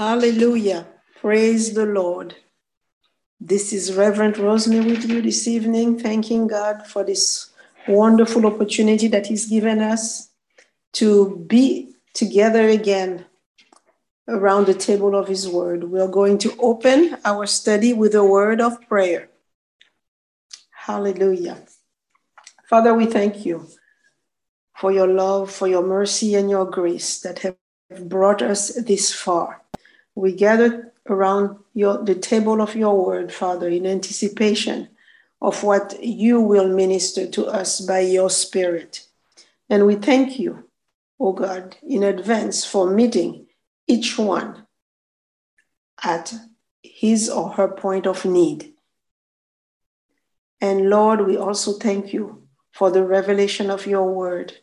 Hallelujah. Praise the Lord. This is Reverend Rosemary with you this evening, thanking God for this wonderful opportunity that He's given us to be together again around the table of His Word. We're going to open our study with a word of prayer. Hallelujah. Father, we thank you for your love, for your mercy, and your grace that have brought us this far. We gather around your, the table of your word, Father, in anticipation of what you will minister to us by your Spirit. And we thank you, O oh God, in advance for meeting each one at his or her point of need. And Lord, we also thank you for the revelation of your word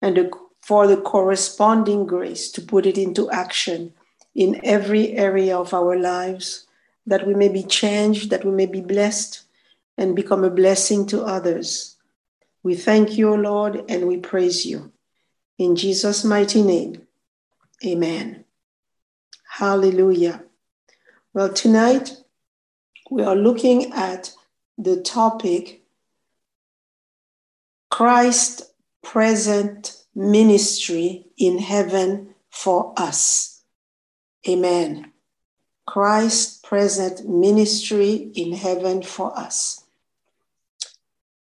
and the, for the corresponding grace to put it into action in every area of our lives, that we may be changed, that we may be blessed, and become a blessing to others. We thank you, O Lord, and we praise you. In Jesus' mighty name, amen. Hallelujah. Well, tonight we are looking at the topic Christ present ministry in heaven for us. Amen. Christ present ministry in heaven for us.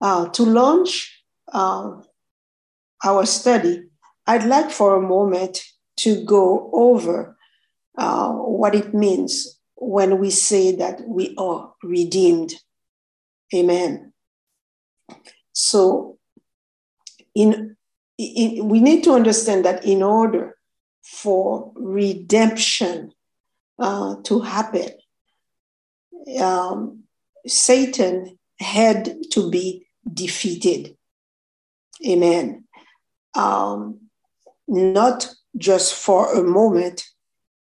Uh, to launch uh, our study, I'd like for a moment to go over uh, what it means when we say that we are redeemed. Amen. So, in, in, we need to understand that in order for redemption uh, to happen. Um, Satan had to be defeated. Amen. Um, not just for a moment,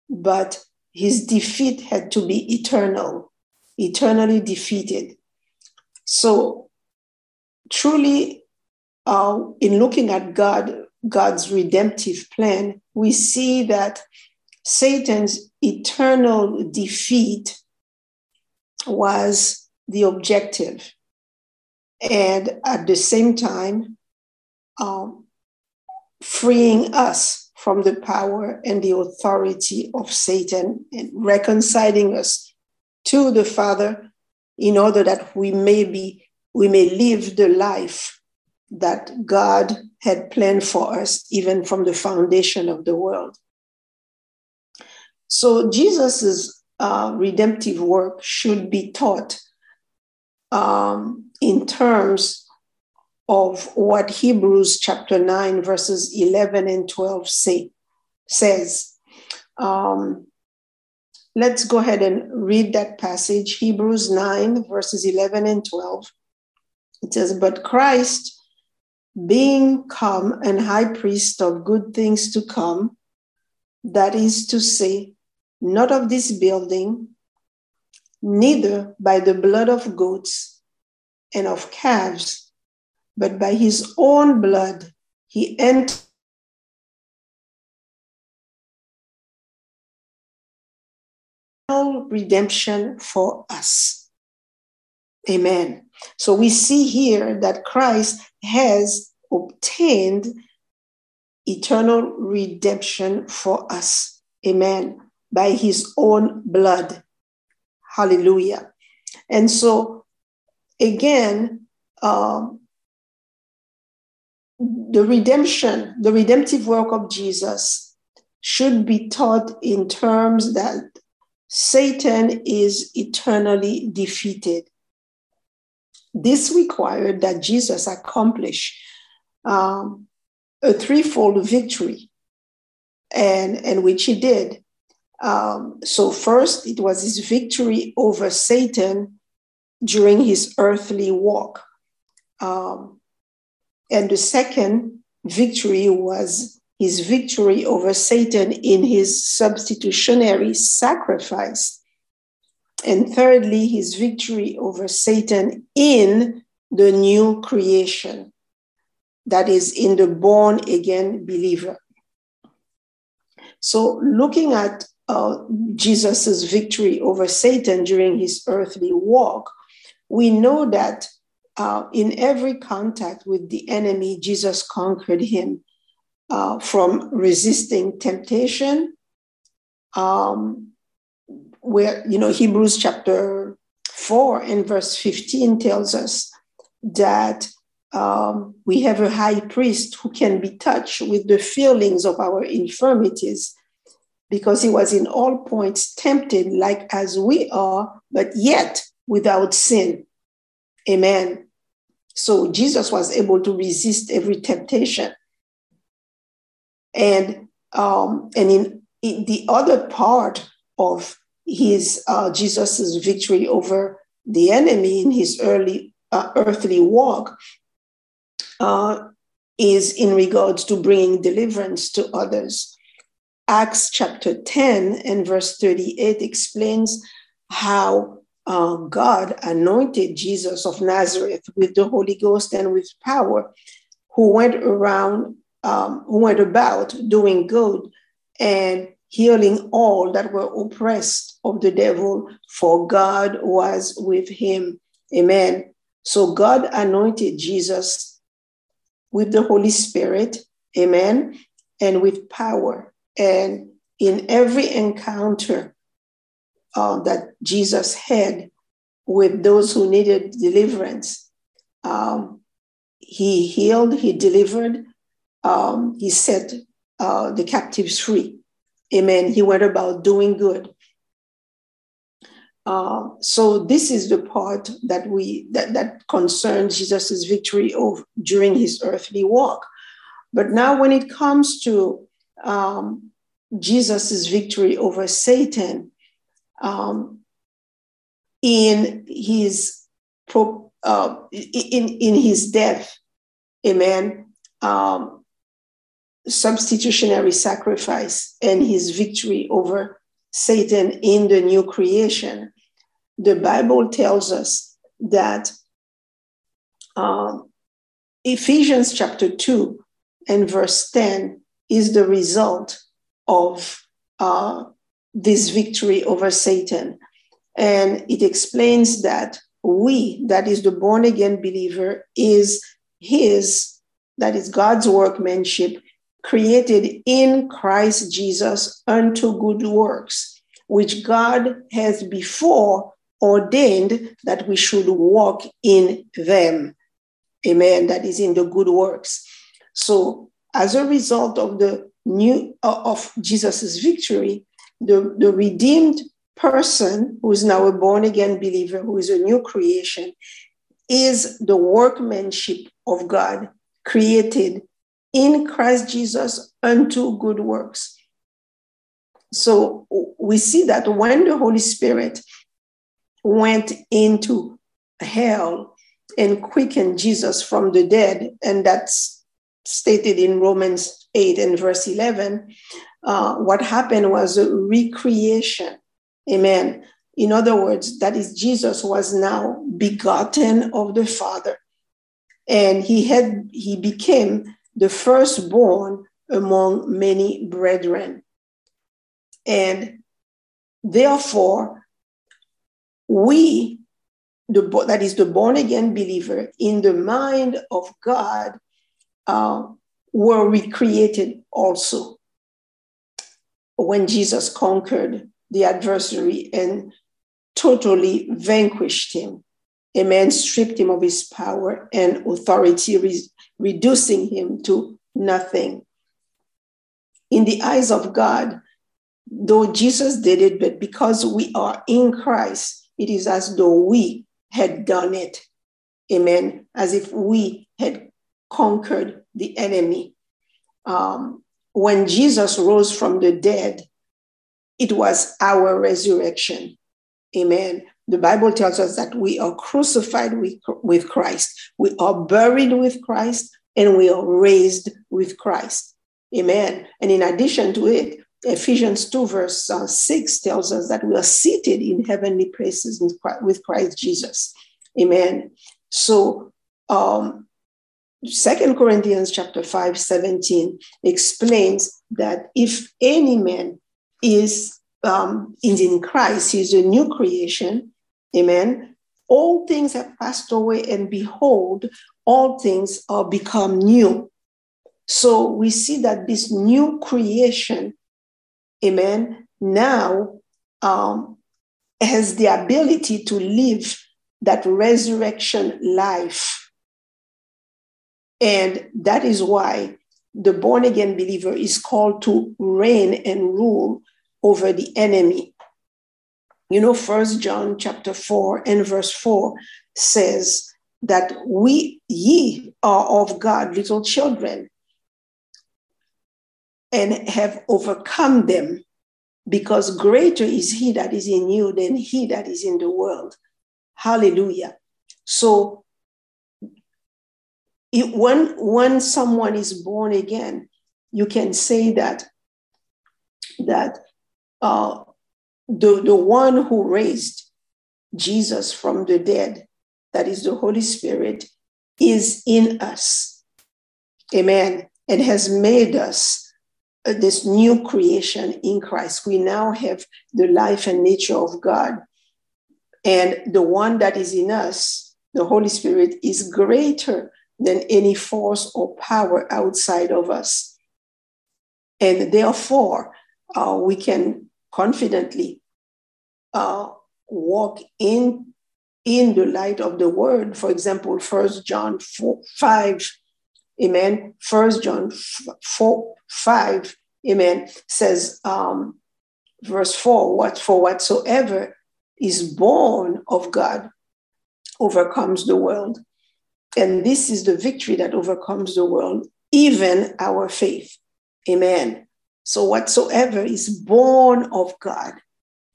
but his defeat had to be eternal, eternally defeated. So, truly, uh, in looking at God, God's redemptive plan, we see that Satan's eternal defeat was the objective. And at the same time, um, freeing us from the power and the authority of Satan and reconciling us to the Father in order that we may be, we may live the life that God had planned for us even from the foundation of the world. So Jesus's uh, redemptive work should be taught um, in terms of what Hebrews chapter 9, verses 11 and 12 say, says. Um, let's go ahead and read that passage, Hebrews 9, verses 11 and 12. It says, But Christ being come and high priest of good things to come, that is to say, not of this building, neither by the blood of goats and of calves, but by his own blood he entered. redemption for us. Amen. So we see here that Christ has obtained eternal redemption for us. Amen. By his own blood. Hallelujah. And so, again, um, the redemption, the redemptive work of Jesus should be taught in terms that Satan is eternally defeated. This required that Jesus accomplish um, a threefold victory, and, and which he did. Um, so, first, it was his victory over Satan during his earthly walk. Um, and the second victory was his victory over Satan in his substitutionary sacrifice and thirdly, his victory over Satan in the new creation, that is, in the born again believer. So, looking at uh, Jesus' victory over Satan during his earthly walk, we know that uh, in every contact with the enemy, Jesus conquered him uh, from resisting temptation. Um, where, you know, Hebrews chapter 4 and verse 15 tells us that um, we have a high priest who can be touched with the feelings of our infirmities because he was in all points tempted like as we are, but yet without sin. Amen. So Jesus was able to resist every temptation. And um, and in, in the other part of his uh, Jesus's victory over the enemy in his early uh, earthly walk uh, is in regards to bringing deliverance to others. Acts chapter 10 and verse 38 explains how uh, God anointed Jesus of Nazareth with the Holy Ghost and with power, who went around, um, who went about doing good and healing all that were oppressed of the devil, for God was with him. Amen. So God anointed Jesus with the Holy Spirit, amen, and with power. And in every encounter uh, that Jesus had with those who needed deliverance, um, he healed, he delivered, um, he set uh, the captives free. Amen. He went about doing good. Uh, so this is the part that we that, that concerns Jesus' victory over during his earthly walk. But now when it comes to um, Jesus' victory over Satan um, in his uh, in, in his death, amen, um, substitutionary sacrifice and his victory over Satan in the new creation, the Bible tells us that um, Ephesians chapter 2 and verse 10 is the result of uh, this victory over Satan. And it explains that we, that is the born again believer, is his, that is God's workmanship, created in Christ Jesus unto good works, which God has before ordained that we should walk in them. Amen. That is in the good works. So, as a result of the new uh, of Jesus's victory, the, the redeemed person who is now a born again believer, who is a new creation, is the workmanship of God created in Christ Jesus unto good works. So we see that when the Holy Spirit went into hell and quickened Jesus from the dead, and that's stated in Romans 8 and verse 11, uh, what happened was a recreation. Amen. In other words, that is, Jesus was now begotten of the Father. And he had he became the firstborn among many brethren. And therefore, we, the, that is the born again believer, in the mind of God, uh, were recreated also when Jesus conquered the adversary and totally vanquished him. Amen. Stripped him of his power and authority, reducing him to nothing. In the eyes of God, though Jesus did it, but because we are in Christ, it is as though we had done it. Amen. As if we had conquered the enemy. Um, when Jesus rose from the dead, it was our resurrection. Amen. The Bible tells us that we are crucified with, with Christ, we are buried with Christ, and we are raised with Christ. Amen. And in addition to it, Ephesians 2, verse uh, 6 tells us that we are seated in heavenly places with Christ Jesus. Amen. So, um, Second Corinthians chapter 5, 17 explains that if any man is um, is in Christ, he's a new creation. Amen. All things have passed away, and behold, all things are become new. So we see that this new creation, amen, now um, has the ability to live that resurrection life. And that is why the born again believer is called to reign and rule over the enemy. You know, First John chapter 4 and verse 4 says that we, ye are of God, little children, and have overcome them, because greater is he that is in you than he that is in the world. Hallelujah. So it, when, when someone is born again, you can say that, that uh, the, the one who raised Jesus from the dead, that is the Holy Spirit, is in us. Amen. And has made us uh, this new creation in Christ. We now have the life and nature of God. And the one that is in us, the Holy Spirit, is greater than any force or power outside of us. And therefore, uh, we can confidently uh, walk in, in the light of the word. For example, First John 4, 5, amen. First John 4, 5, amen, says, um, verse 4, what for whatsoever is born of God overcomes the world. And this is the victory that overcomes the world, even our faith. Amen. So, whatsoever is born of God,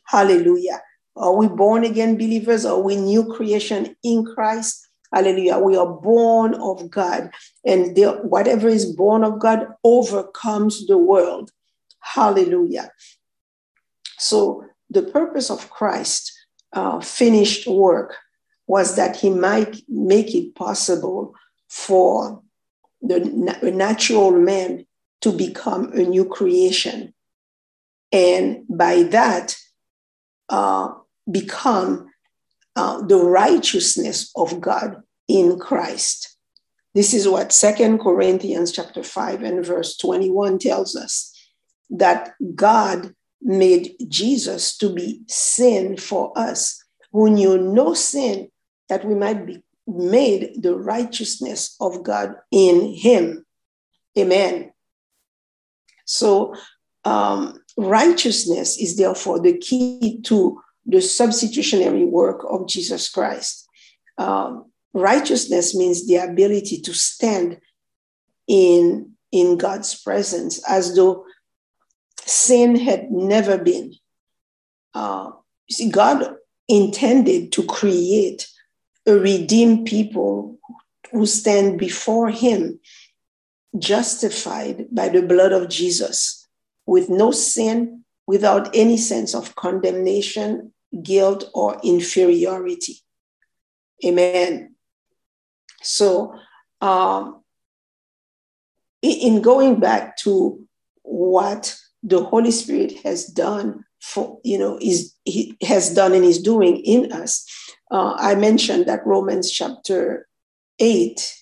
hallelujah. Are we born again believers? Are we new creation in Christ? Hallelujah. We are born of God. And the, whatever is born of God overcomes the world. Hallelujah. So, the purpose of Christ uh, finished work was that he might make it possible for the natural man to become a new creation. And by that, uh, become uh, the righteousness of God in Christ. This is what Second Corinthians chapter 5 and verse 21 tells us that God made Jesus to be sin for us who knew no sin that we might be made the righteousness of God in him. Amen. So, um, righteousness is therefore the key to the substitutionary work of Jesus Christ. Um, righteousness means the ability to stand in, in God's presence as though sin had never been. Uh, you see, God intended to create a redeemed people who stand before Him justified by the blood of Jesus with no sin, without any sense of condemnation, guilt, or inferiority. Amen. So, um, in going back to what the Holy Spirit has done for, you know, is he has done and is doing in us, uh, I mentioned that Romans chapter 8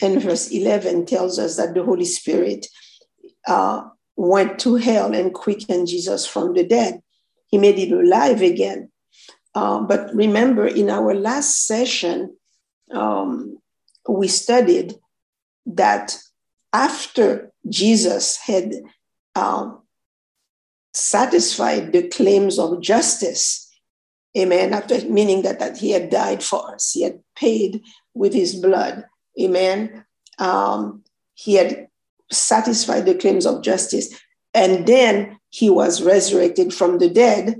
and verse 11 tells us that the Holy Spirit uh, went to hell and quickened Jesus from the dead. He made it alive again. Uh, but remember, in our last session, um, we studied that after Jesus had um, satisfied the claims of justice, amen, after meaning that, that he had died for us, he had paid with his blood, amen. Um, he had satisfied the claims of justice, and then he was resurrected from the dead.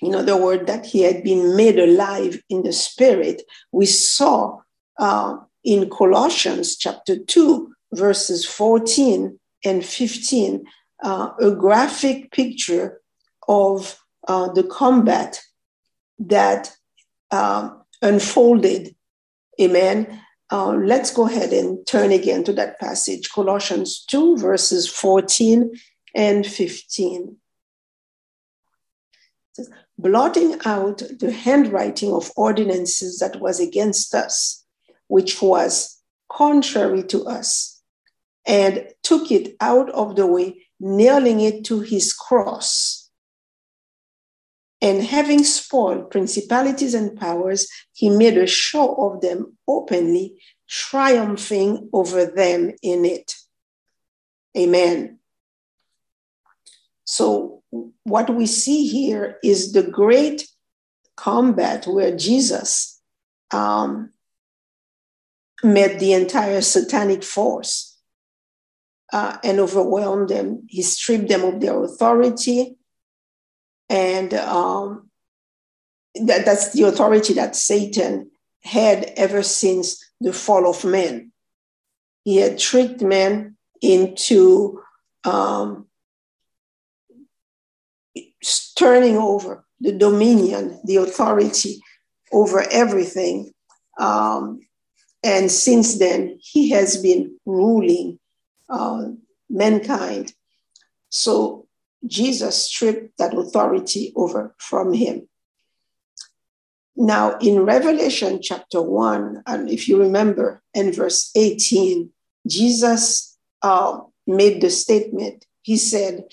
In other words, that he had been made alive in the spirit. We saw uh, in Colossians chapter 2, verses 14 and 15, uh, a graphic picture of uh, the combat that um, unfolded. Amen. Uh, let's go ahead and turn again to that passage, Colossians 2, verses 14 and 15. blotting out the handwriting of ordinances that was against us, which was contrary to us, and took it out of the way, nailing it to his cross. And having spoiled principalities and powers, he made a show of them openly, triumphing over them in it. Amen. So, what we see here is the great combat where Jesus um, met the entire satanic force uh, and overwhelmed them. He stripped them of their authority. And um, that, that's the authority that Satan had ever since the fall of man. He had tricked men into um, turning over the dominion, the authority over everything. Um, and since then, he has been ruling uh, mankind. So Jesus stripped that authority over from him. Now, in Revelation chapter 1, and if you remember in verse 18, Jesus uh, made the statement. He said,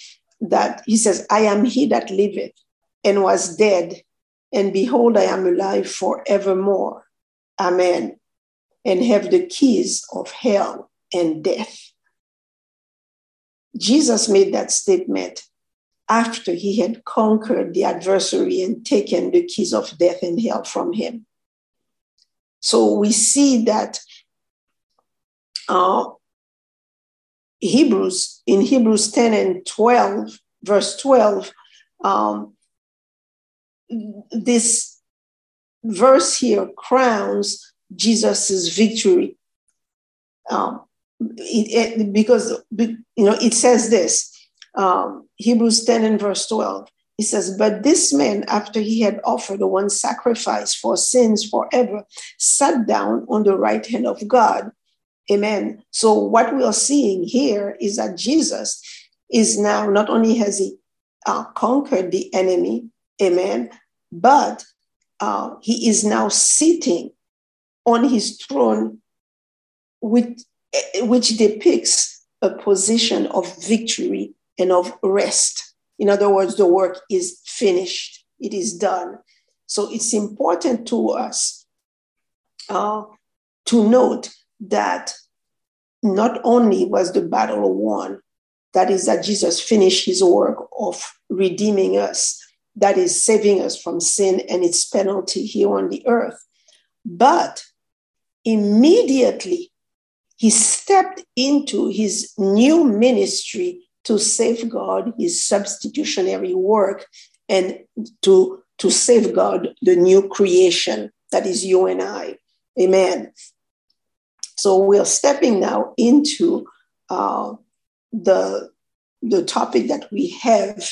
that he says, I am he that liveth and was dead, and behold, I am alive forevermore. Amen. And have the keys of hell and death. Jesus made that statement after he had conquered the adversary and taken the keys of death and hell from him. So we see that uh, Hebrews, in Hebrews 10 and 12, verse 12, um, this verse here crowns Jesus's victory. Um, it, it, because you know it says this um, Hebrews 10 and verse 12. He says, But this man, after he had offered one sacrifice for sins forever, sat down on the right hand of God Amen. So what we are seeing here is that Jesus is now not only has he uh, conquered the enemy, amen, but uh, he is now sitting on his throne, with, which depicts a position of victory and of rest. In other words, the work is finished, it is done. So it's important to us uh, to note that not only was the battle won, that is, that Jesus finished his work of redeeming us, that is, saving us from sin and its penalty here on the earth, but immediately he stepped into his new ministry to safeguard his substitutionary work and to, to safeguard the new creation that is you and I. Amen. So we're stepping now into uh, the, the topic that we have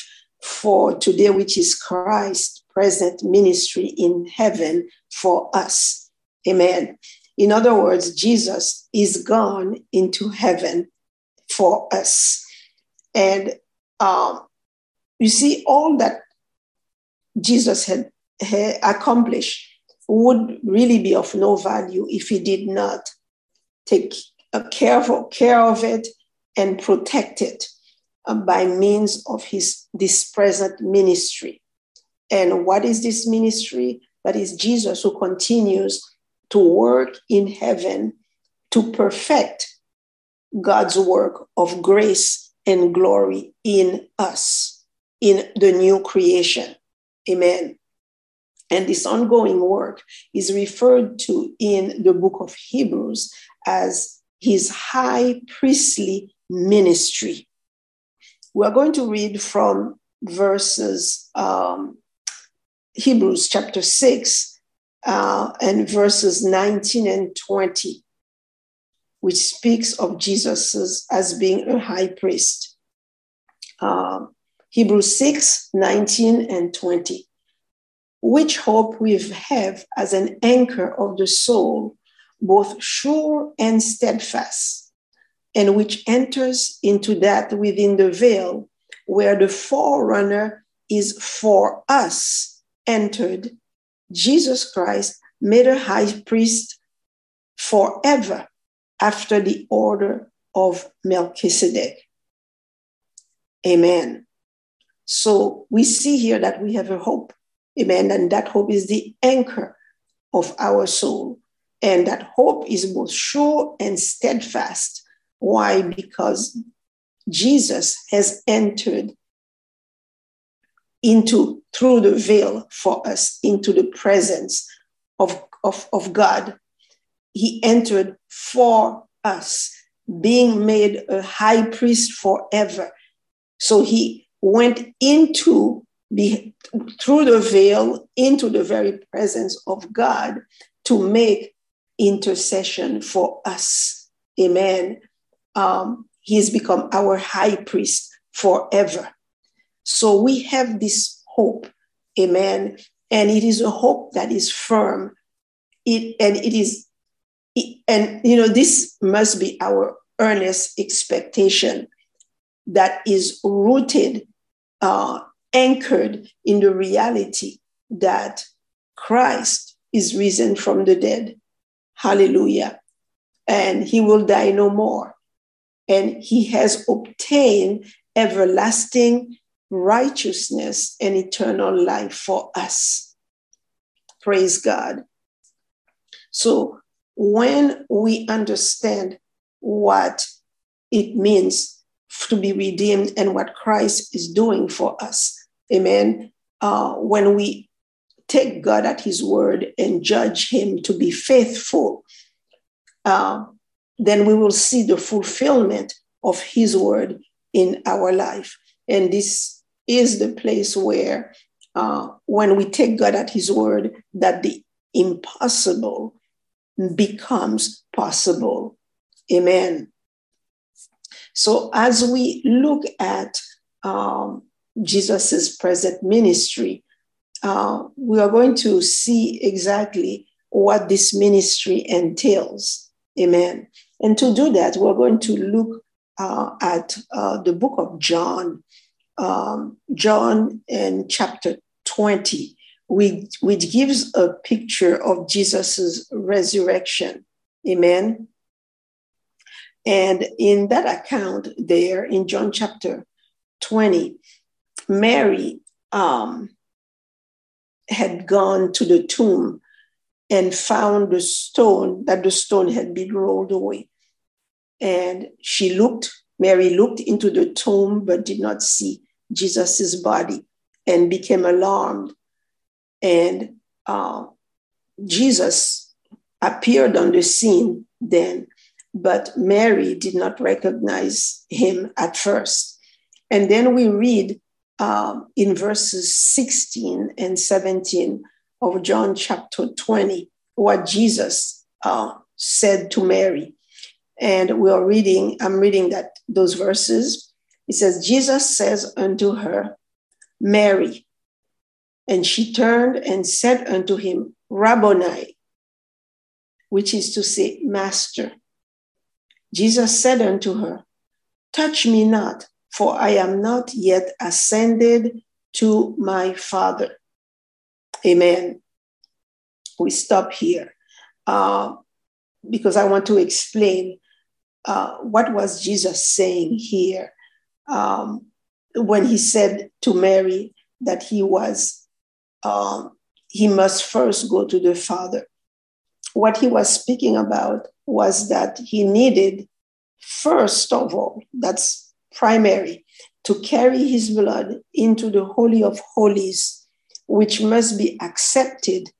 for today, which is Christ present ministry in heaven for us. Amen. In other words, Jesus is gone into heaven for us. And um, you see, all that Jesus had, had accomplished would really be of no value if he did not take a careful care of it and protect it uh, by means of his this present ministry. And what is this ministry? That is Jesus who continues to work in heaven to perfect God's work of grace and glory in us, in the new creation. Amen. And this ongoing work is referred to in the book of Hebrews as his high priestly ministry. We're going to read from verses um, Hebrews chapter 6 uh, and verses 19 and 20, which speaks of Jesus as being a high priest. Uh, Hebrews 6 19 and 20. Which hope we have as an anchor of the soul both sure and steadfast, and which enters into that within the veil, where the forerunner is for us entered, Jesus Christ made a high priest forever after the order of Melchizedek. Amen. So we see here that we have a hope. Amen. And that hope is the anchor of our soul. And that hope is both sure and steadfast. Why? Because Jesus has entered into through the veil for us into the presence of, of, of God. He entered for us, being made a high priest forever. So he went into the through the veil into the very presence of God to make intercession for us. Amen. Um, he's become our high priest forever. So we have this hope. Amen. And it is a hope that is firm. It and it is and you know this must be our earnest expectation that is rooted uh, anchored in the reality that Christ is risen from the dead. Hallelujah. And he will die no more. And he has obtained everlasting righteousness and eternal life for us. Praise God. So when we understand what it means to be redeemed and what Christ is doing for us, amen, uh, when we take God at his word and judge him to be faithful, uh, then we will see the fulfillment of his word in our life. And this is the place where, uh, when we take God at his word, that the impossible becomes possible. Amen. So as we look at um, Jesus's present ministry, uh, we are going to see exactly what this ministry entails. Amen. And to do that, we're going to look uh, at uh, the book of John, um, John and chapter 20, which, gives a picture of Jesus's resurrection. Amen. And in that account, there in John chapter 20, Mary um, had gone to the tomb and found the stone, that the stone had been rolled away. And she looked, Mary looked into the tomb, but did not see Jesus's body and became alarmed. And uh, Jesus appeared on the scene then, but Mary did not recognize him at first. And then we read um, in verses 16 and 17 of John chapter 20 what Jesus uh, said to Mary. And we are reading, I'm reading that those verses. It says, Jesus says unto her, Mary. And she turned and said unto him, Rabboni, which is to say, Master. Jesus said unto her, Touch me not, for I am not yet ascended to my Father. Amen. We stop here uh, because I want to explain uh, what was Jesus saying here um, when he said to Mary that he was um, he must first go to the Father. What he was speaking about was that he needed first of all, that's primary to carry his blood into the Holy of Holies, which must be accepted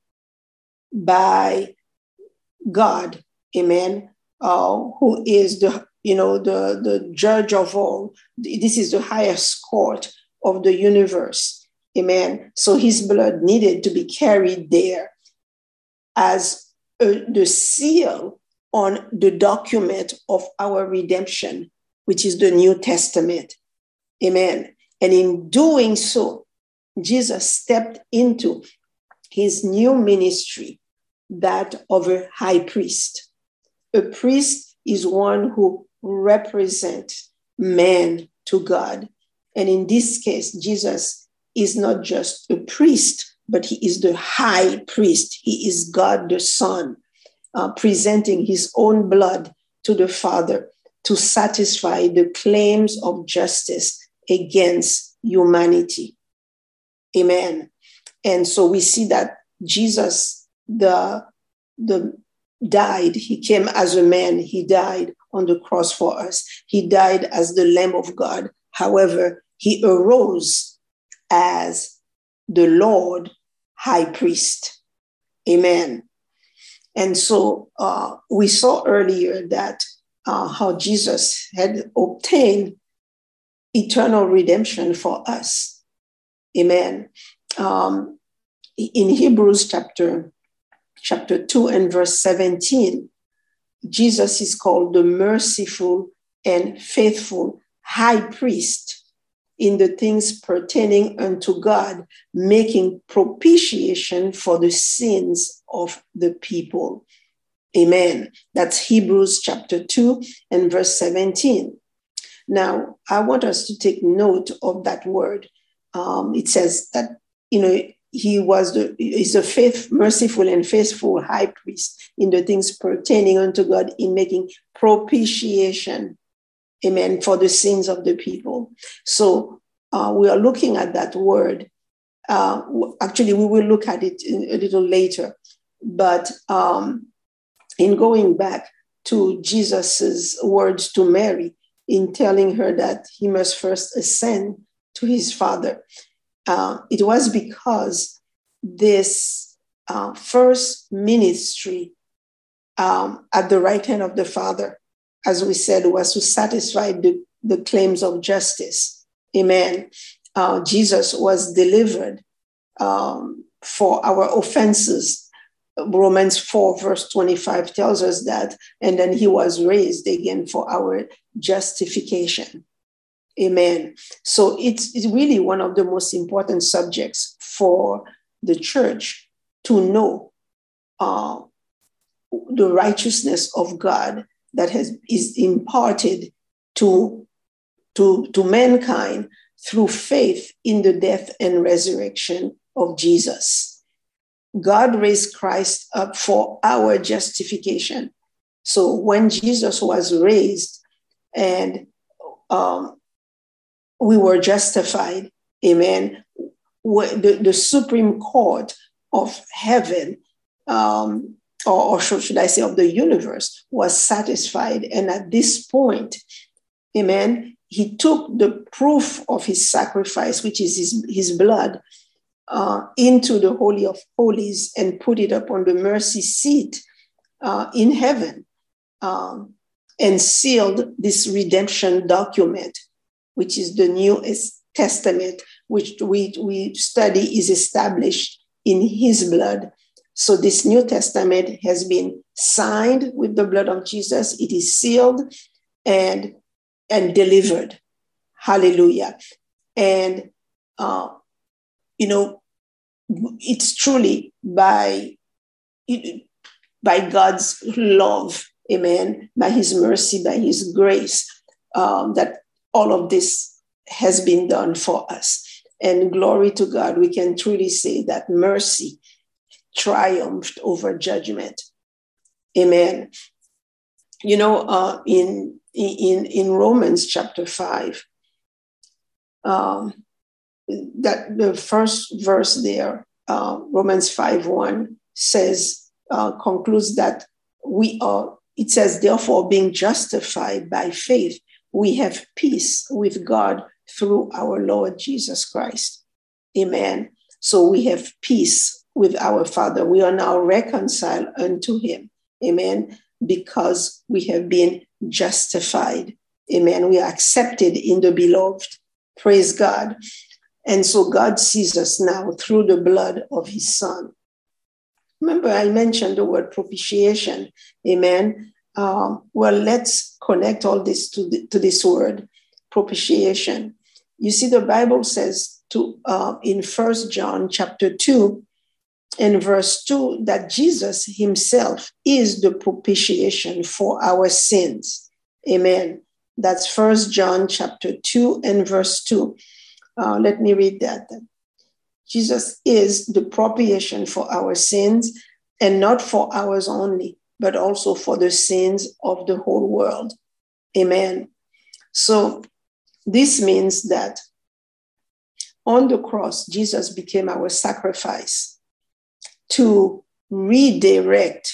by God, amen, uh, who is the you know the, the judge of all. This is the highest court of the universe. Amen. So his blood needed to be carried there as a, the seal on the document of our redemption which is the New Testament. Amen. And in doing so, Jesus stepped into his new ministry, that of a high priest. A priest is one who represents man to God. And in this case, Jesus is not just a priest, but he is the high priest. He is God the Son, uh, presenting his own blood to the Father to satisfy the claims of justice against humanity. Amen. And so we see that Jesus, the, the died, he came as a man, he died on the cross for us. He died as the Lamb of God. However, he arose as the Lord high priest. Amen. And so uh, we saw earlier that uh, how Jesus had obtained eternal redemption for us. Amen. Um, in Hebrews chapter chapter 2 and verse 17, Jesus is called the merciful and faithful high priest in the things pertaining unto God, making propitiation for the sins of the people. Amen. That's Hebrews chapter 2 and verse 17. Now, I want us to take note of that word. Um, it says that, you know, he was the is a faith, merciful and faithful high priest in the things pertaining unto God in making propitiation, amen, for the sins of the people. So uh, we are looking at that word. Uh, actually, we will look at it a little later, but um, in going back to Jesus's words to Mary in telling her that he must first ascend to his Father uh, it was because this uh, first ministry um, at the right hand of the Father, as we said, was to satisfy the, the claims of justice. Amen. Uh, Jesus was delivered um, for our offenses. Romans 4, verse 25 tells us that, and then he was raised again for our justification. Amen. So it's, it's really one of the most important subjects for the church to know uh, the righteousness of God that has is imparted to, to, to mankind through faith in the death and resurrection of Jesus. God raised Christ up for our justification. So when Jesus was raised and um, we were justified. Amen. The, the Supreme Court of heaven, um, or, or should I say, of the universe, was satisfied. And at this point, amen, he took the proof of his sacrifice, which is his, his blood, uh, into the Holy of Holies and put it up on the mercy seat uh, in heaven um, and sealed this redemption document which is the New Testament, which we, we study is established in his blood. So this New Testament has been signed with the blood of Jesus. It is sealed and, and delivered. Hallelujah. And, uh, you know, it's truly by, by God's love, amen, by his mercy, by his grace, um, that all of this has been done for us. And glory to God, we can truly say that mercy triumphed over judgment. Amen. You know, uh, in, in, in Romans chapter 5, um, that the first verse there, uh, Romans 5 1, says, uh, concludes that we are, it says, therefore, being justified by faith, we have peace with God through our Lord Jesus Christ. Amen. So we have peace with our Father. We are now reconciled unto him. Amen. Because we have been justified. Amen. We are accepted in the beloved. Praise God. And so God sees us now through the blood of his son. Remember, I mentioned the word propitiation. Amen. Uh, well, let's connect all this to, the, to this word, propitiation. You see, the Bible says to uh, in First John chapter 2, in verse 2 that Jesus himself is the propitiation for our sins. Amen. That's First John chapter 2 and verse 2. Uh, let me read that. Jesus is the propitiation for our sins, and not for ours only, but also for the sins of the whole world. Amen. So this means that on the cross, Jesus became our sacrifice to redirect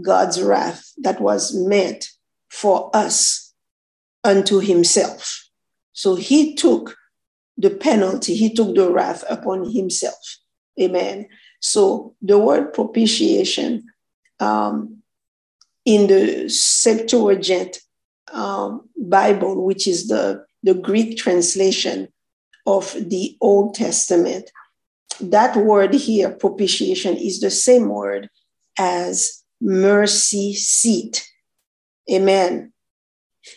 God's wrath that was meant for us unto himself. So he took the penalty, he took the wrath upon himself. Amen. So the word propitiation um, in the Septuagint um, Bible, which is the, the Greek translation of the Old Testament, that word here, propitiation, is the same word as mercy seat. Amen.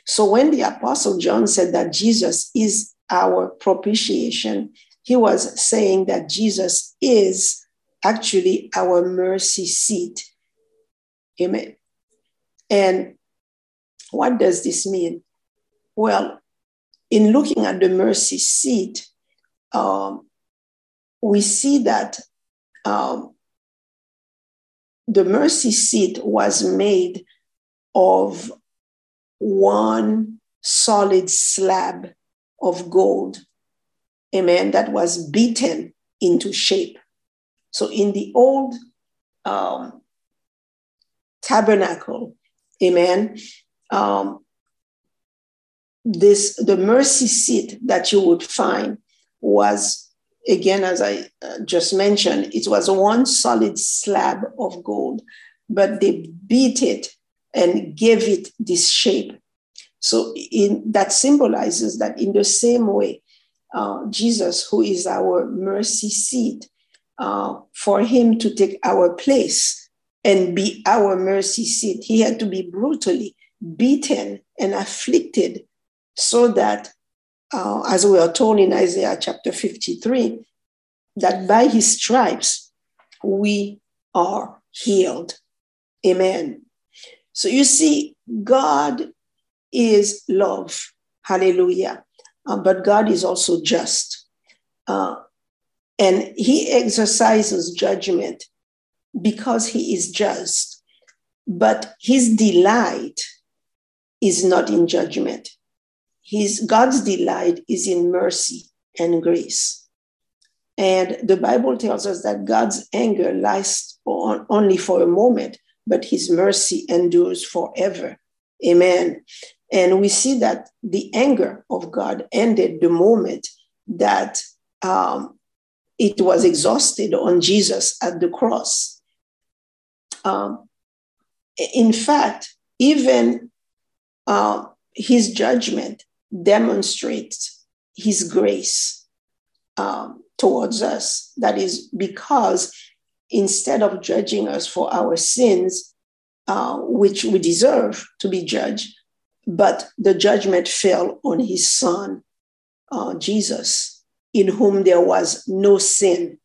So when the Apostle John said that Jesus is our propitiation, he was saying that Jesus is actually our mercy seat. Amen. And what does this mean? Well, in looking at the mercy seat, um, we see that um, the mercy seat was made of one solid slab of gold, amen, that was beaten into shape. So in the old um, tabernacle, amen, um, this the mercy seat that you would find was again as i uh, just mentioned it was one solid slab of gold but they beat it and gave it this shape. So in that symbolizes that in the same way uh, jesus who is our mercy seat uh, for him to take our place and be our mercy seat he had to be brutally beaten and afflicted so that, uh, as we are told in Isaiah chapter 53, that by his stripes we are healed. Amen. So you see, God is love. Hallelujah. Uh, but God is also just. Uh, and he exercises judgment because he is just. But his delight is not in judgment. His God's delight is in mercy and grace. And the Bible tells us that God's anger lasts on, only for a moment, but his mercy endures forever. Amen. And we see that the anger of God ended the moment that um, it was exhausted on Jesus at the cross. Um, in fact, even uh, his judgment demonstrates his grace um, towards us. That is because instead of judging us for our sins, uh, which we deserve to be judged, but the judgment fell on his son, uh, Jesus, in whom there was no sin.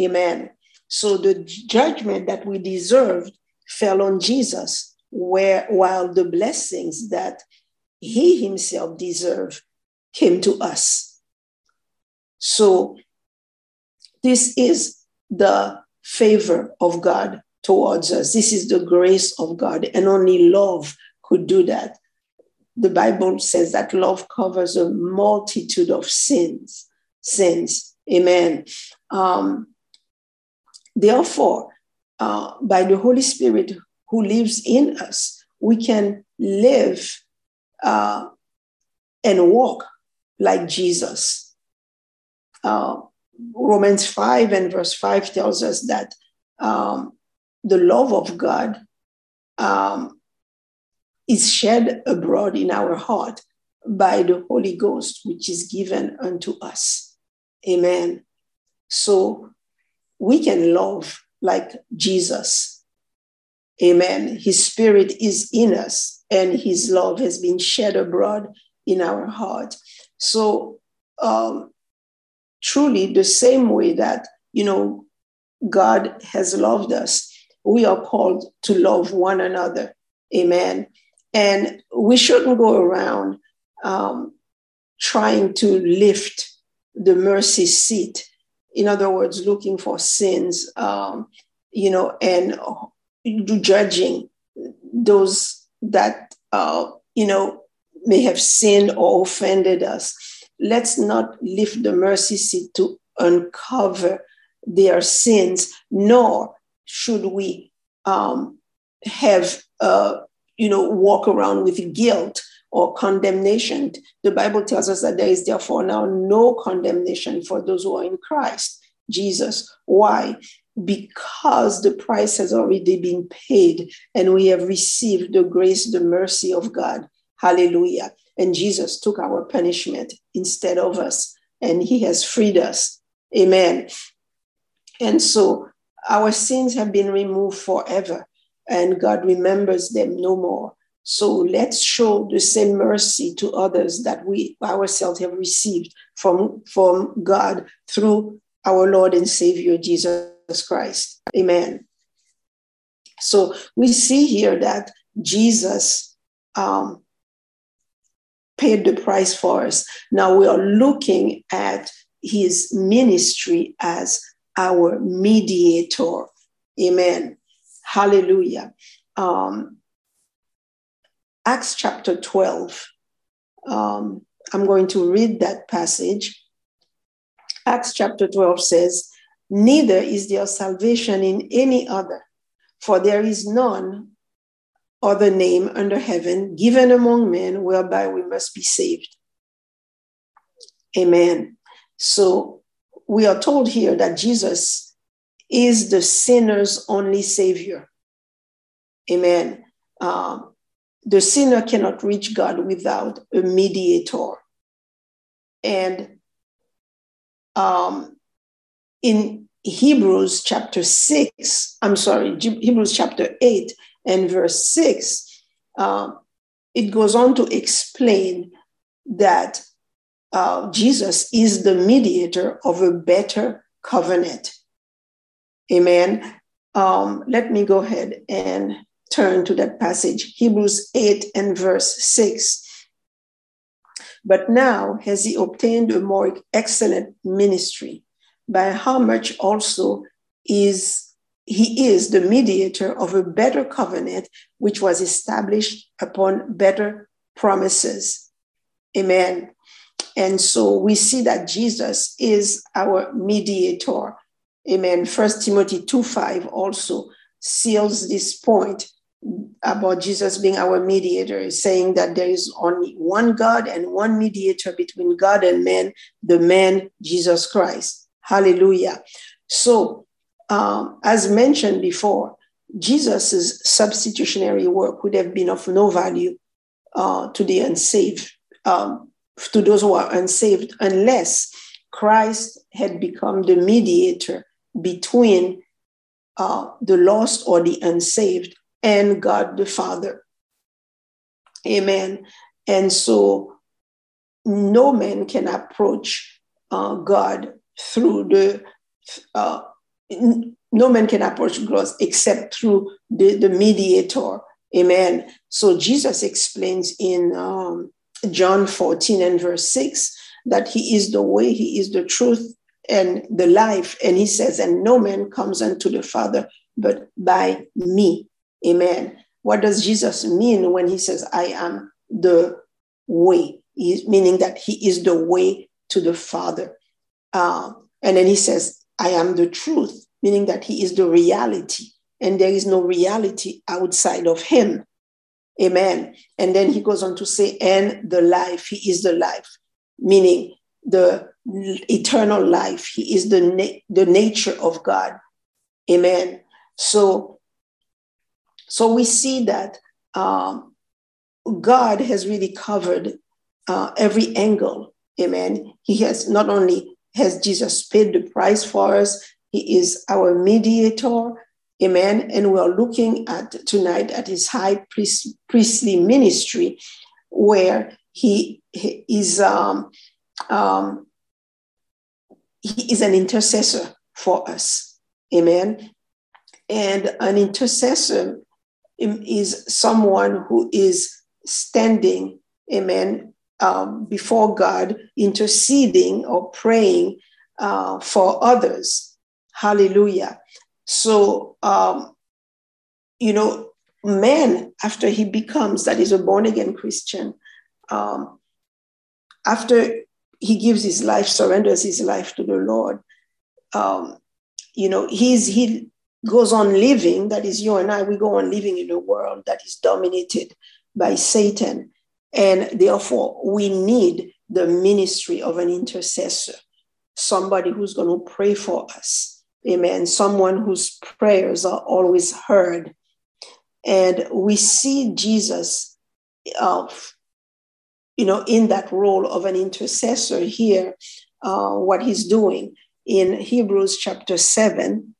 Amen. So the judgment that we deserved fell on Jesus, where while the blessings that he himself deserved came to us. So this is the favor of God towards us. This is the grace of God, and only love could do that. The Bible says that love covers a multitude of sins. Sins. Amen. Um, therefore, uh, by the Holy Spirit who lives in us, we can live uh, and walk like Jesus. Uh, Romans 5 and verse 5 tells us that um, the love of God um, is shed abroad in our heart by the Holy Ghost, which is given unto us. Amen. So we can love like Jesus. Amen. His spirit is in us and his love has been shed abroad in our heart. So, um, truly, the same way that, you know, God has loved us, we are called to love one another. Amen. And we shouldn't go around um, trying to lift the mercy seat in other words, looking for sins, um, you know, and judging those that, uh, you know, may have sinned or offended us. Let's not lift the mercy seat to uncover their sins, nor should we um, have, uh, you know, walk around with guilt or condemnation. The Bible tells us that there is therefore now no condemnation for those who are in Christ Jesus. Why? Because the price has already been paid and we have received the grace, the mercy of God. Hallelujah. And Jesus took our punishment instead of us and he has freed us. Amen. And so our sins have been removed forever and God remembers them no more. So let's show the same mercy to others that we ourselves have received from, from God through our Lord and Savior Jesus Christ. Amen. So we see here that Jesus um, paid the price for us. Now we are looking at his ministry as our mediator. Amen. Hallelujah. Um, Acts chapter 12. Um, I'm going to read that passage. Acts chapter 12 says, Neither is there salvation in any other, for there is none other name under heaven given among men whereby we must be saved. Amen. So we are told here that Jesus is the sinner's only savior. Amen. Um, the sinner cannot reach God without a mediator. And um, in Hebrews chapter 6, I'm sorry, Hebrews chapter 8 and verse 6, uh, it goes on to explain that uh, Jesus is the mediator of a better covenant. Amen. Um, let me go ahead and turn to that passage, Hebrews 8 and verse 6. But now has he obtained a more excellent ministry, by how much also is he is the mediator of a better covenant, which was established upon better promises. Amen. And so we see that Jesus is our mediator. Amen. First Timothy 2 5 also seals this point about Jesus being our mediator saying that there is only one God and one mediator between God and man, the man Jesus Christ. Hallelujah. So, um, as mentioned before, Jesus' substitutionary work would have been of no value uh, to the unsaved, um, to those who are unsaved, unless Christ had become the mediator between uh, the lost or the unsaved and God the Father. Amen. And so no man can approach uh, God through the, uh, no man can approach God except through the, the mediator. Amen. So Jesus explains in um, John 14 and verse 6 that he is the way, he is the truth, and the life. And he says, and no man comes unto the Father but by me. Amen. What does Jesus mean when he says, I am the way? He's meaning that he is the way to the Father. Uh, and then he says, I am the truth, meaning that he is the reality. And there is no reality outside of him. Amen. And then he goes on to say, and the life, he is the life, meaning the eternal life. He is the, na- the nature of God. Amen. So so we see that um, God has really covered uh, every angle. Amen. He has not only has Jesus paid the price for us, he is our mediator. Amen. And we are looking at tonight at his high priest, priestly ministry, where he, he is um, um, he is an intercessor for us. Amen. And an intercessor is someone who is standing, amen, um, before God, interceding or praying uh, for others. Hallelujah. So, um, you know, man, after he becomes, that is a born again Christian, um, after he gives his life, surrenders his life to the Lord, um, you know, he's, he goes on living, that is you and I, we go on living in a world that is dominated by Satan. And therefore, we need the ministry of an intercessor, somebody who's going to pray for us. Amen. Someone whose prayers are always heard. And we see Jesus, uh, you know, in that role of an intercessor here, uh, what he's doing in Hebrews chapter 7,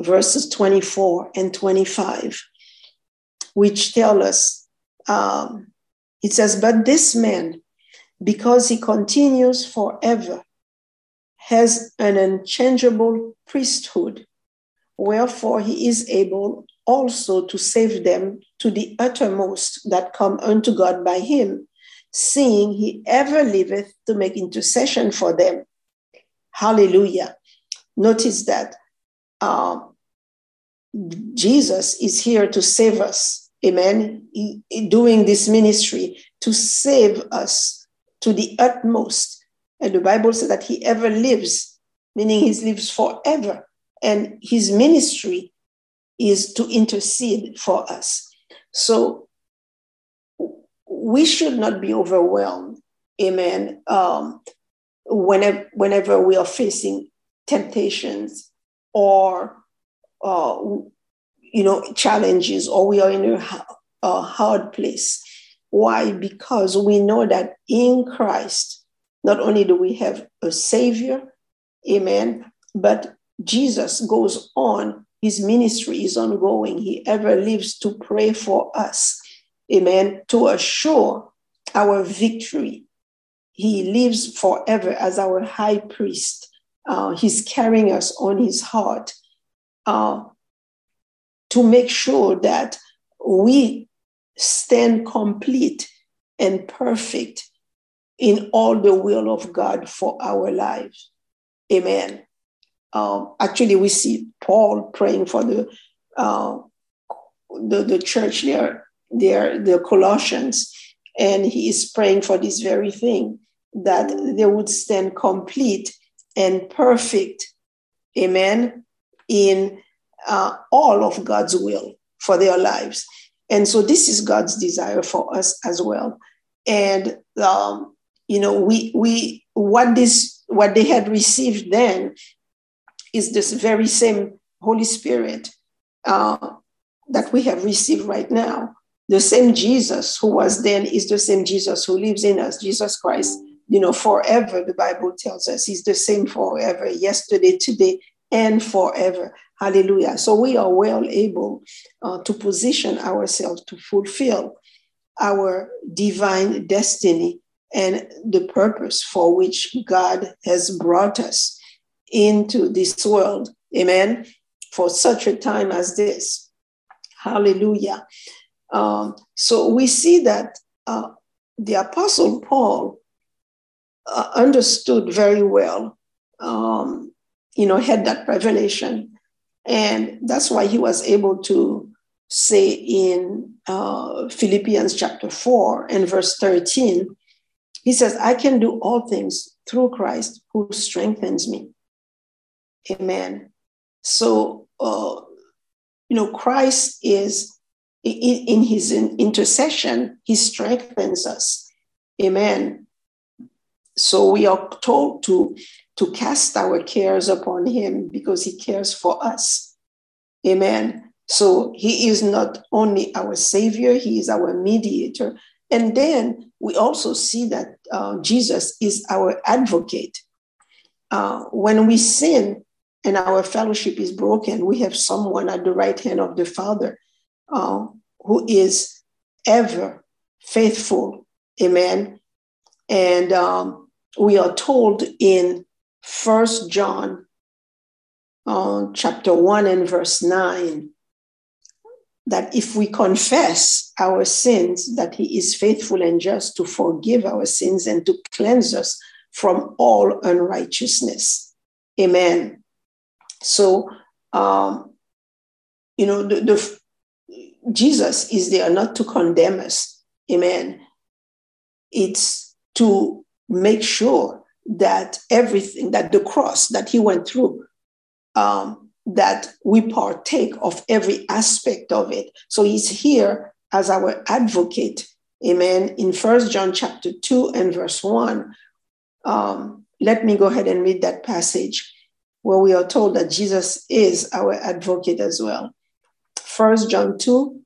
verses 24 and 25, which tell us, um, it says, But this man, because he continues forever, has an unchangeable priesthood, wherefore he is able also to save them to the uttermost that come unto God by him, seeing he ever liveth to make intercession for them. Hallelujah. Notice that uh, Jesus is here to save us. Amen. Doing this ministry to save us to the utmost. And the Bible says that he ever lives, meaning he lives forever. And his ministry is to intercede for us. So we should not be overwhelmed, amen, um, whenever, whenever we are facing temptations or uh, you know challenges or we are in a, a hard place. Why? Because we know that in christ not only do we have a savior amen but jesus goes on his ministry is ongoing. He ever lives to pray for us amen to assure our victory. He lives forever as our high priest. Uh, he's carrying us on his heart. Uh, to make sure that we stand complete and perfect in all the will of God for our lives. Amen. Um, actually, we see Paul praying for the uh, the, the church there, there, the Colossians, and he is praying for this very thing that they would stand complete and perfect. Amen in uh, all of God's will for their lives. And so this is God's desire for us as well. And um, you know, we we what this what they had received then is this very same Holy Spirit uh, that we have received right now. The same Jesus who was then is the same Jesus who lives in us, Jesus Christ. You know, forever. The Bible tells us He's the same forever, yesterday, today, and forever. Hallelujah. So we are well able uh, to position ourselves to fulfill our divine destiny and the purpose for which God has brought us into this world. Amen. For such a time as this. Hallelujah. Um, so we see that uh, the Apostle Paul uh, understood very well um, you know, had that revelation. And that's why he was able to say in uh, Philippians chapter 4 and verse 13, he says, I can do all things through Christ who strengthens me. Amen. So, uh, you know, Christ is in, in his intercession, he strengthens us. Amen. So we are told to to cast our cares upon him because he cares for us. Amen. So he is not only our savior, he is our mediator. And then we also see that uh, Jesus is our advocate. Uh, when we sin and our fellowship is broken, we have someone at the right hand of the Father uh, who is ever faithful. Amen. And um, we are told in First John uh, chapter 1 and verse 9 that if we confess our sins, that he is faithful and just to forgive our sins and to cleanse us from all unrighteousness. Amen. So, um, you know, the, the Jesus is there not to condemn us. Amen. It's to make sure that everything, that the cross that he went through, um, that we partake of every aspect of it. So he's here as our advocate. Amen. In First John chapter 2 and verse 1. Um, let me go ahead and read that passage where we are told that Jesus is our advocate as well. First John 2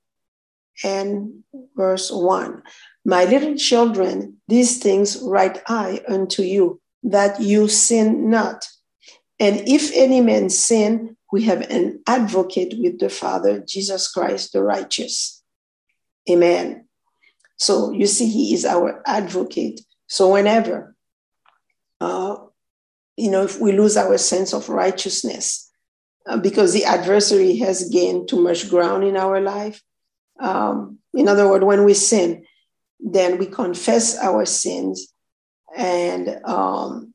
and verse 1. My little children, these things write I unto you, that you sin not. And if any man sin, we have an advocate with the Father, Jesus Christ the righteous. Amen. So you see, he is our advocate. So whenever, uh, you know, if we lose our sense of righteousness, uh, because the adversary has gained too much ground in our life. Um, in other words, when we sin, then we confess our sins and um,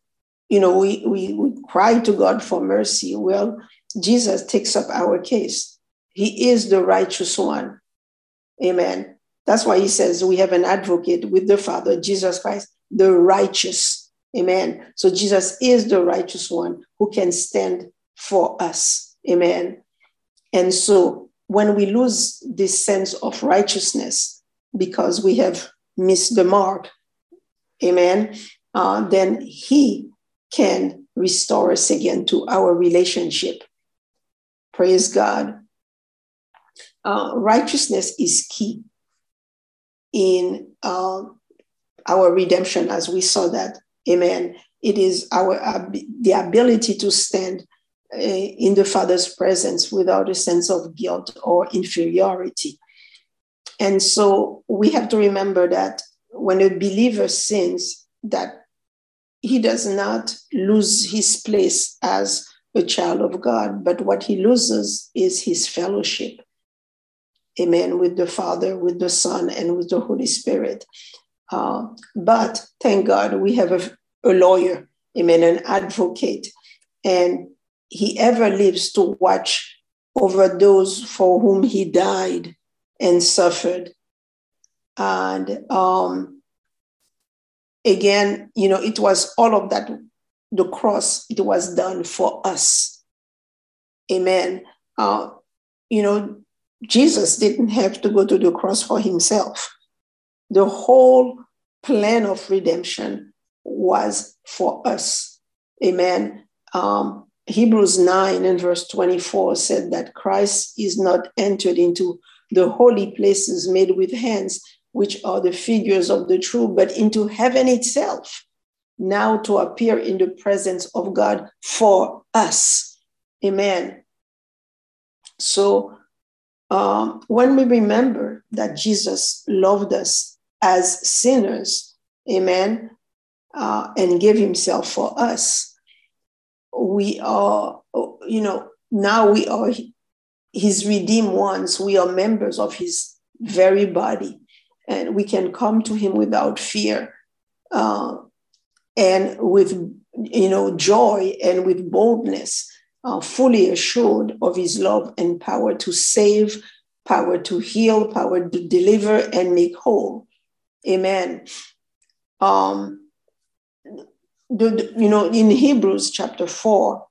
you know we, we, we cry to god for mercy. Well jesus takes up our case. He is the righteous one. Amen. That's why he says we have an advocate with the father jesus christ the righteous. Amen. So jesus is the righteous one who can stand for us. Amen. And so when we lose this sense of righteousness because we have missed the mark, amen, uh, then He can restore us again to our relationship. Praise God. Uh, righteousness is key in uh, our redemption, as we saw that. Amen. It is our the ability to stand uh, in the Father's presence without a sense of guilt or inferiority. And so we have to remember that when a believer sins, that he does not lose his place as a child of God, but what he loses is his fellowship. Amen. With the Father, with the Son, and with the Holy Spirit. Uh, but thank God we have a, a lawyer, amen, an advocate, and he ever lives to watch over those for whom he died and suffered. And um, again, you know, it was all of that, the cross, it was done for us. Amen. Uh, you know, Jesus didn't have to go to the cross for himself. The whole plan of redemption was for us. Amen. Um, Hebrews 9 and verse 24 said that Christ is not entered into the holy places made with hands, which are the figures of the true, but into heaven itself, now to appear in the presence of God for us. Amen. So um, when we remember that Jesus loved us as sinners, amen, uh, and gave himself for us, we are, you know, now we are his redeemed ones, we are members of his very body, and we can come to him without fear uh, and with you know joy and with boldness, uh, fully assured of his love and power to save, power to heal, power to deliver and make whole. Amen. Um, the, the, you know, in Hebrews chapter 4,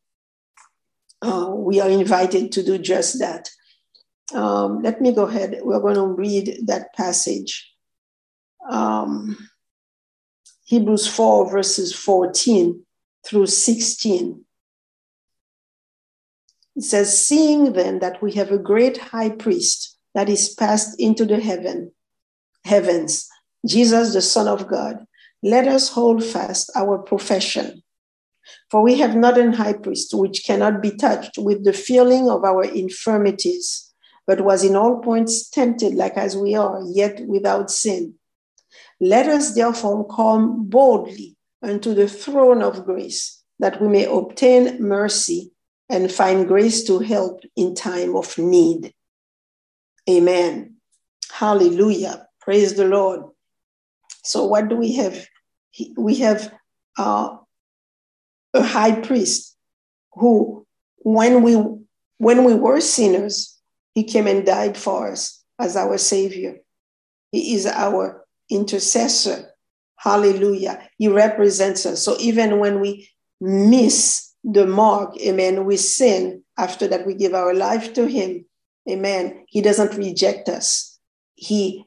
uh, we are invited to do just that. Um, let me go ahead. We're going to read that passage. Um, Hebrews 4, verses 14 through 16. It says, Seeing then that we have a great high priest that is passed into the heaven, heavens, Jesus, the Son of God, let us hold fast our profession. For we have not an high priest which cannot be touched with the feeling of our infirmities, but was in all points tempted like as we are, yet without sin. Let us therefore come boldly unto the throne of grace, that we may obtain mercy and find grace to help in time of need. Amen. Hallelujah. Praise the Lord. So, what do we have? We have uh, a high priest who, when we when we were sinners, he came and died for us as our savior. He is our intercessor. Hallelujah. He represents us. So even when we miss the mark, amen, we sin after that we give our life to him. Amen. He doesn't reject us. He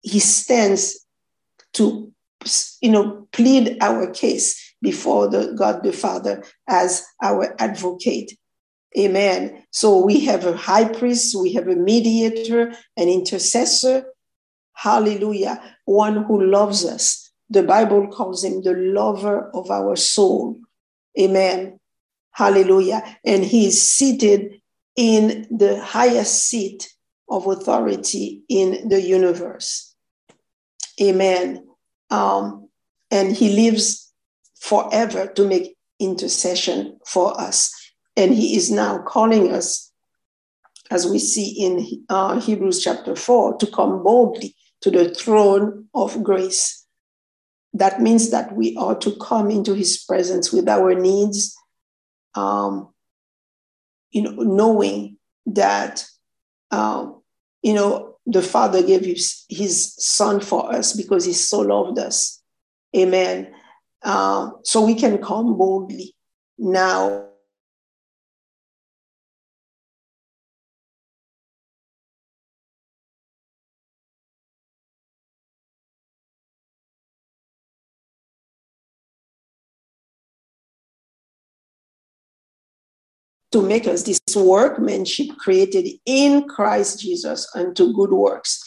he stands to you know plead our case before the God the Father as our advocate. Amen. So we have a high priest, we have a mediator, an intercessor. Hallelujah. One who loves us. The Bible calls him the lover of our soul. Amen. Hallelujah. And he is seated in the highest seat of authority in the universe. Amen. Um, and he lives forever to make intercession for us. And he is now calling us, as we see in uh, Hebrews chapter 4, to come boldly to the throne of grace. That means that we are to come into his presence with our needs, um, you know, knowing that, um, you know, the Father gave his, his Son for us because he so loved us. Amen. Uh, so we can come boldly now to make us this workmanship created in Christ Jesus unto good works.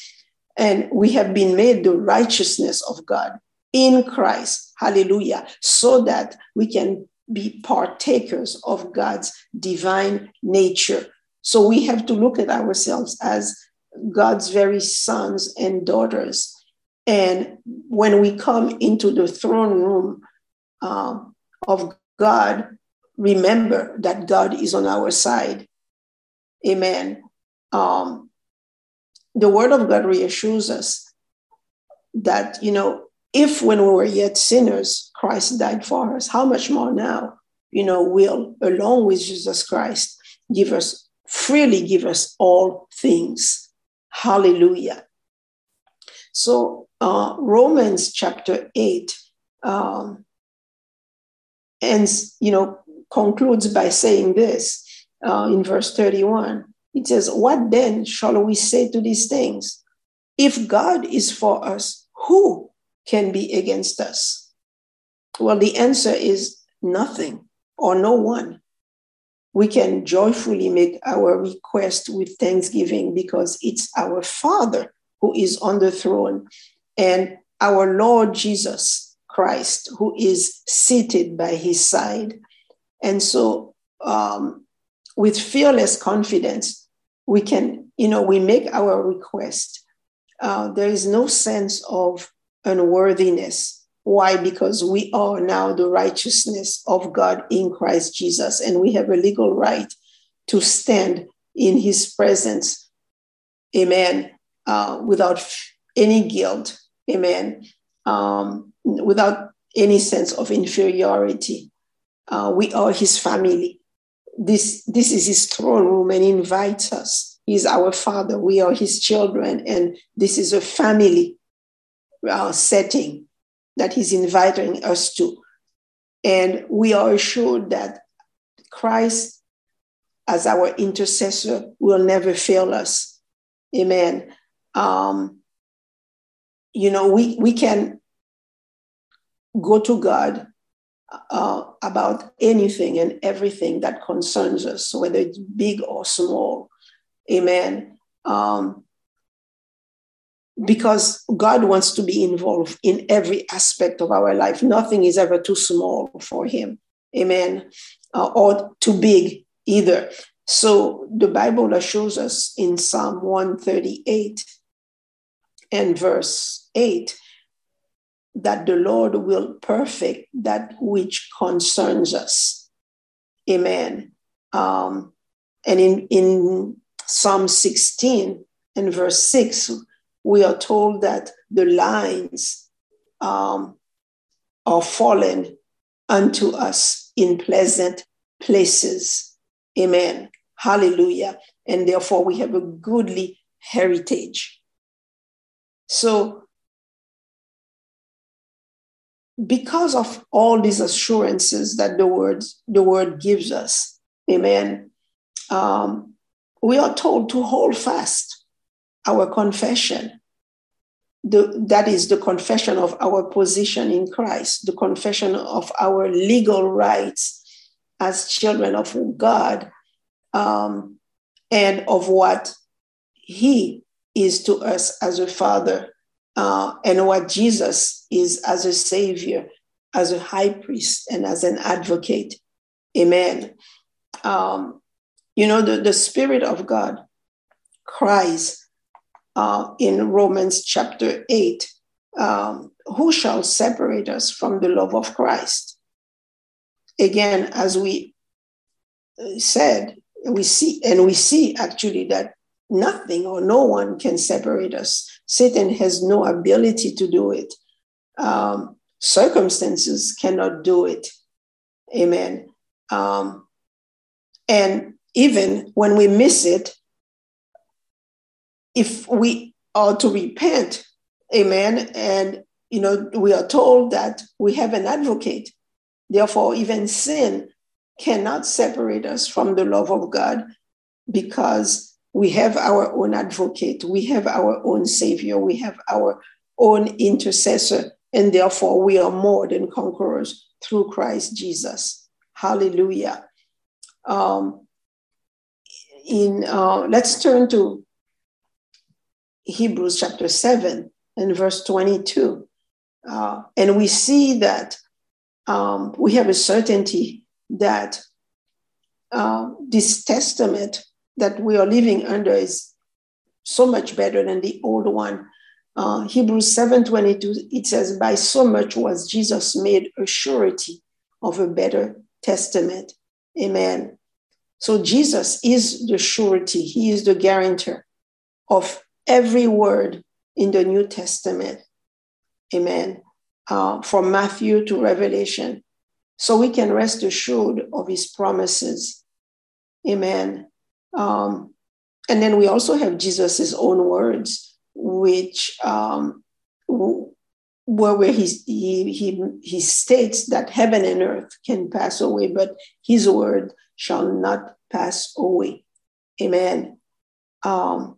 And we have been made the righteousness of God in Christ. Hallelujah. So that we can be partakers of God's divine nature. So we have to look at ourselves as God's very sons and daughters. And when we come into the throne room uh, of God, remember that God is on our side. Amen. Um, the word of God reassures us that, you know, if when we were yet sinners, Christ died for us, how much more now, you know, will, along with Jesus Christ, give us, freely give us all things. Hallelujah. So, uh, Romans chapter 8, um, and, you know, concludes by saying this uh, in verse 31. It says, What then shall we say to these things? If God is for us, who can be against us? Well, the answer is nothing or no one. We can joyfully make our request with thanksgiving because it's our Father who is on the throne and our Lord Jesus Christ who is seated by his side. And so, um, with fearless confidence, we can, you know, we make our request. Uh, there is no sense of unworthiness. Why? Because we are now the righteousness of God in Christ Jesus, and we have a legal right to stand in his presence. Amen. Uh, without any guilt. Amen. Um, without any sense of inferiority. Uh, we are his family. This, this is his throne room and he invites us. He's our father. We are his children. And this is a family uh, setting that he's inviting us to. And we are assured that Christ, as our intercessor, will never fail us. Amen. Um, you know, we, we can go to God uh, about anything and everything that concerns us, whether it's big or small. Amen. Um, because God wants to be involved in every aspect of our life. Nothing is ever too small for Him. Amen. Uh, or too big either. So the Bible assures us in Psalm 138 and verse 8 that the Lord will perfect that which concerns us. Amen. Um, and in, in Psalm 16 and verse 6, we are told that the lines um, are fallen unto us in pleasant places. Amen. Hallelujah. And therefore, we have a goodly heritage. So, because of all these assurances that the word, the word gives us, amen, um, we are told to hold fast our confession. The, that is the confession of our position in Christ, the confession of our legal rights as children of God, um, and of what He is to us as a Father, uh, and what Jesus is as a Savior, as a high priest, and as an advocate. Amen. Um, you know, the, the Spirit of God cries uh, in Romans chapter 8 um, Who shall separate us from the love of Christ? Again, as we uh, said, we see, and we see actually that nothing or no one can separate us. Satan has no ability to do it. Um, circumstances cannot do it. Amen. Um, and even when we miss it, if we are to repent, amen, and you know, we are told that we have an advocate. Therefore, even sin cannot separate us from the love of God because we have our own advocate, we have our own savior, we have our own intercessor, and therefore we are more than conquerors through Christ Jesus. Hallelujah. Um, in uh, let's turn to Hebrews chapter 7 and verse 22. Uh, and we see that um, we have a certainty that uh, this testament that we are living under is so much better than the old one. Uh, Hebrews 7:22 it says, "By so much was Jesus made a surety of a better testament." Amen. So Jesus is the surety, he is the guarantor of every word in the New Testament. Amen. Uh, from Matthew to Revelation. So we can rest assured of his promises. Amen. Um, and then we also have Jesus' own words, which um, where, where he, he, he, he states that heaven and earth can pass away, but his word shall not pass away. Amen. Um,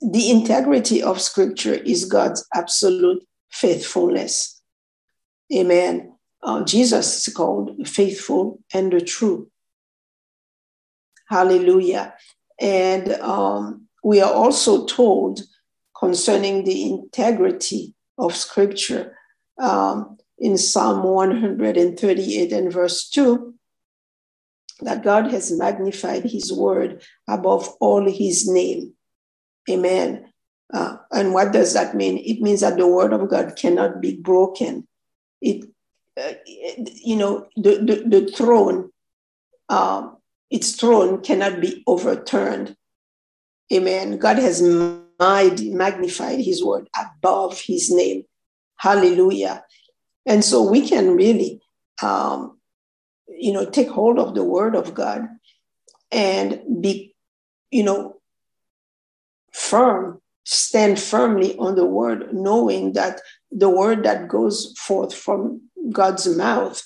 the integrity of Scripture is God's absolute faithfulness. Amen. Uh, Jesus is called faithful and the true. Hallelujah. And um, we are also told concerning the integrity of Scripture um, in Psalm 138 and verse 2 that God has magnified his word above all his name. Amen. Uh, and what does that mean? It means that the word of God cannot be broken. It, uh, you know, the, the, the throne, um, its throne cannot be overturned. Amen. God has magnified his word above his name. Hallelujah. And so we can really um, you know, take hold of the word of God and be, you know, firm, stand firmly on the word, knowing that the word that goes forth from God's mouth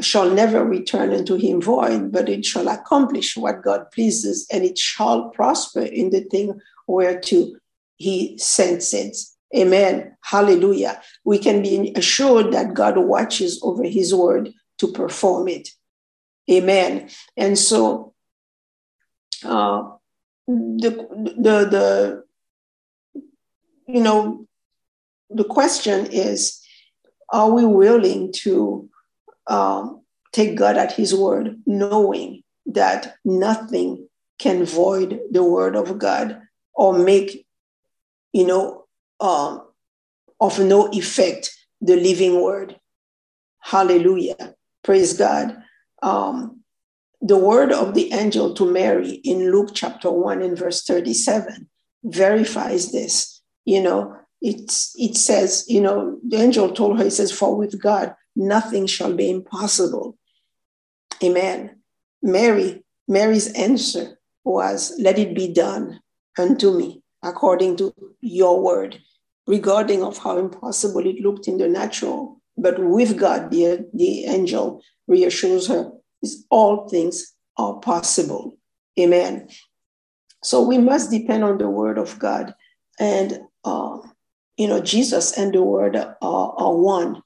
shall never return unto him void, but it shall accomplish what God pleases, and it shall prosper in the thing whereto he sends it. Amen. Hallelujah. We can be assured that God watches over his word to perform it. Amen. And so uh, the, the, the, you know, the question is, are we willing to um, take God at his word, knowing that nothing can void the word of God or make, you know, um, of no effect the living word. Hallelujah. Praise God um, the word of the angel to Mary in Luke chapter 1 and verse 37 verifies this. You know, it's, it says, you know, the angel told her, he says, For with God, nothing shall be impossible. Amen. Mary, Mary's answer was, Let it be done unto me according to your word, regarding of how impossible it looked in the natural. But with God, the, the angel reassures her, is all things are possible. Amen. So we must depend on the word of God. And, uh, you know, Jesus and the word are, are one.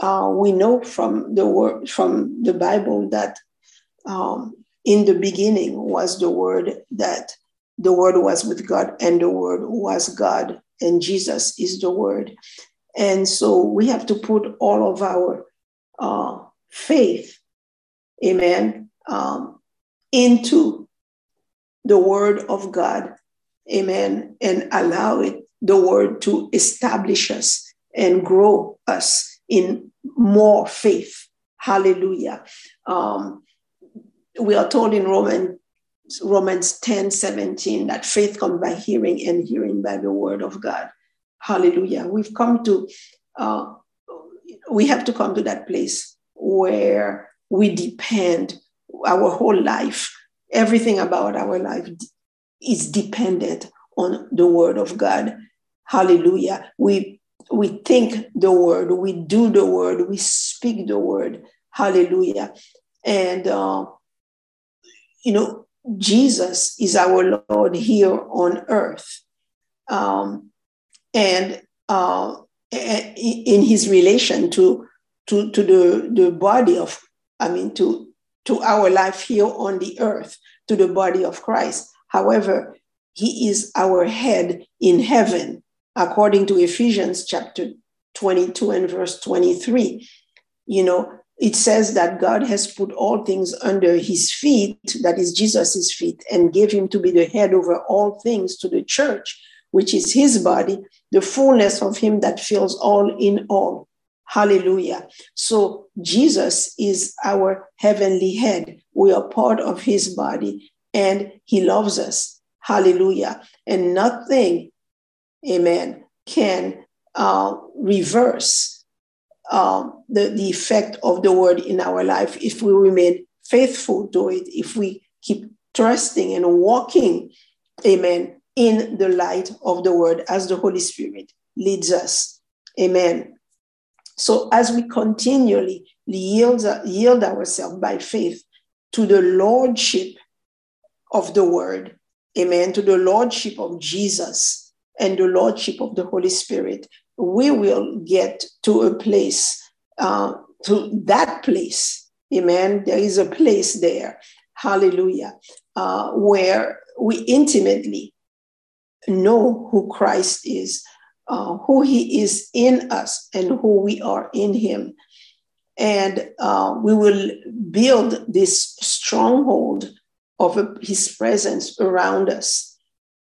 Uh, we know from the word from the Bible that um, in the beginning was the word that the word was with God and the word was God and Jesus is the word. And so we have to put all of our uh, faith, amen, um, into the word of God, amen, and allow it, the word to establish us and grow us in more faith. Hallelujah. Um, we are told in Romans Romans 10 17 that faith comes by hearing and hearing by the word of God. Hallelujah. We've come to, uh, we have to come to that place where we depend our whole life, everything about our life is dependent on the word of God. Hallelujah. We we think the word, we do the word, we speak the word. Hallelujah. And uh, you know, Jesus is our Lord here on earth. Um, and uh, in his relation to, to, to the, the body of, I mean, to, to our life here on the earth, to the body of Christ. However, he is our head in heaven, according to Ephesians chapter 22 and verse 23. You know, it says that God has put all things under his feet, that is Jesus' feet, and gave him to be the head over all things to the church, which is his body, the fullness of him that fills all in all. Hallelujah. So Jesus is our heavenly head. We are part of his body and he loves us. Hallelujah. And nothing, amen, can uh, reverse um, the, the effect of the word in our life if we remain faithful to it, if we keep trusting and walking, amen, in the light of the word as the Holy Spirit leads us. Amen. So as we continually yield, yield ourselves by faith to the lordship of the word, amen, to the lordship of Jesus and the lordship of the Holy Spirit, we will get to a place, uh, to that place. Amen. There is a place there. Hallelujah. Uh, where we intimately know who Christ is, uh, who he is in us, and who we are in him. And uh, we will build this stronghold of his presence around us.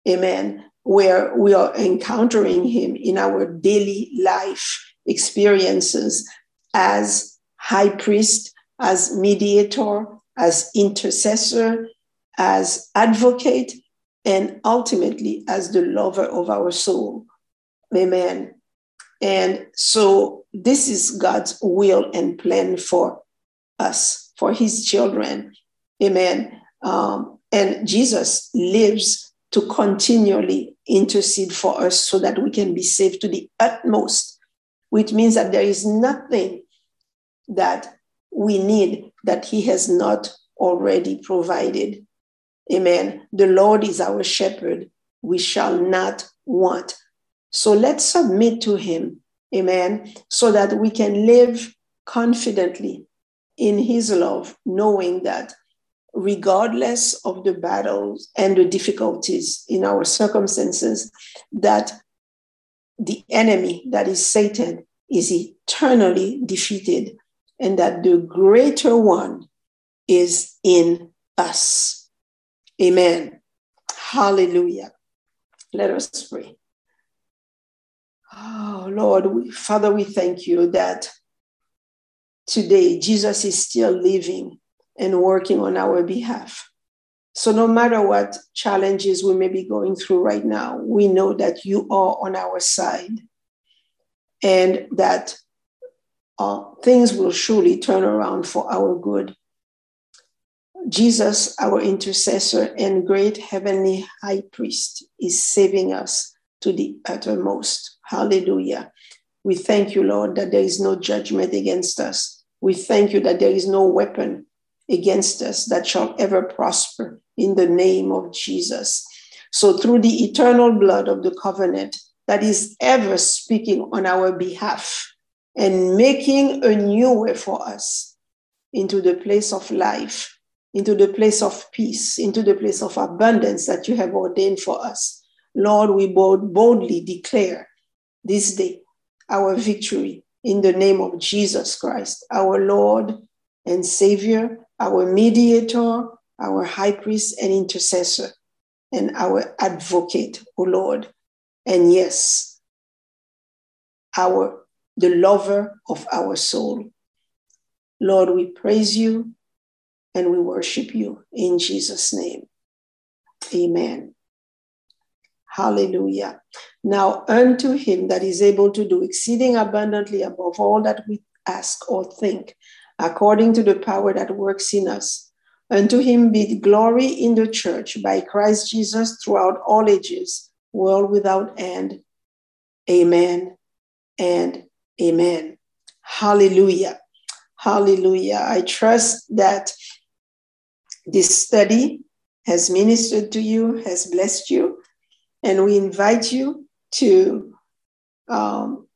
Amen where we are encountering him in our daily life experiences as high priest, as mediator, as intercessor, as advocate, and ultimately as the lover of our soul. Amen. And so this is God's will and plan for us, for his children. Amen. Um, and Jesus lives to continually intercede for us so that we can be saved to the utmost, which means that there is nothing that we need that He has not already provided. Amen. The Lord is our shepherd. We shall not want. So let's submit to Him. Amen. So that we can live confidently in His love, knowing that regardless of the battles and the difficulties in our circumstances, that the enemy, that is Satan, is eternally defeated, and that the greater one is in us. Amen. Hallelujah. Let us pray. Oh, Lord, we, Father, we thank you that today Jesus is still living and working on our behalf. So, no matter what challenges we may be going through right now, we know that you are on our side and that uh, things will surely turn around for our good. Jesus, our intercessor and great heavenly high priest, is saving us to the uttermost. Hallelujah. We thank you, Lord, that there is no judgment against us. We thank you that there is no weapon against us that shall ever prosper in the name of Jesus. So, through the eternal blood of the covenant that is ever speaking on our behalf and making a new way for us into the place of life, into the place of peace, into the place of abundance that you have ordained for us. Lord, we boldly declare this day our victory in the name of Jesus Christ, our Lord and Savior, our mediator, our high priest and intercessor, and our advocate, O Lord. And yes, our the lover of our soul. Lord, we praise you and we worship you in Jesus' name. Amen. Hallelujah. Now, unto him that is able to do exceeding abundantly above all that we ask or think, according to the power that works in us. Unto him be glory in the church by Christ Jesus throughout all ages, world without end. Amen and amen. Hallelujah. Hallelujah. I trust that this study has ministered to you, has blessed you, and we invite you to um,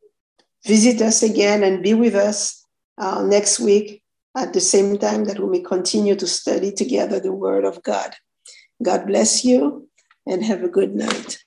visit us again and be with us uh, next week at the same time that we may continue to study together the Word of God. God bless you and have a good night.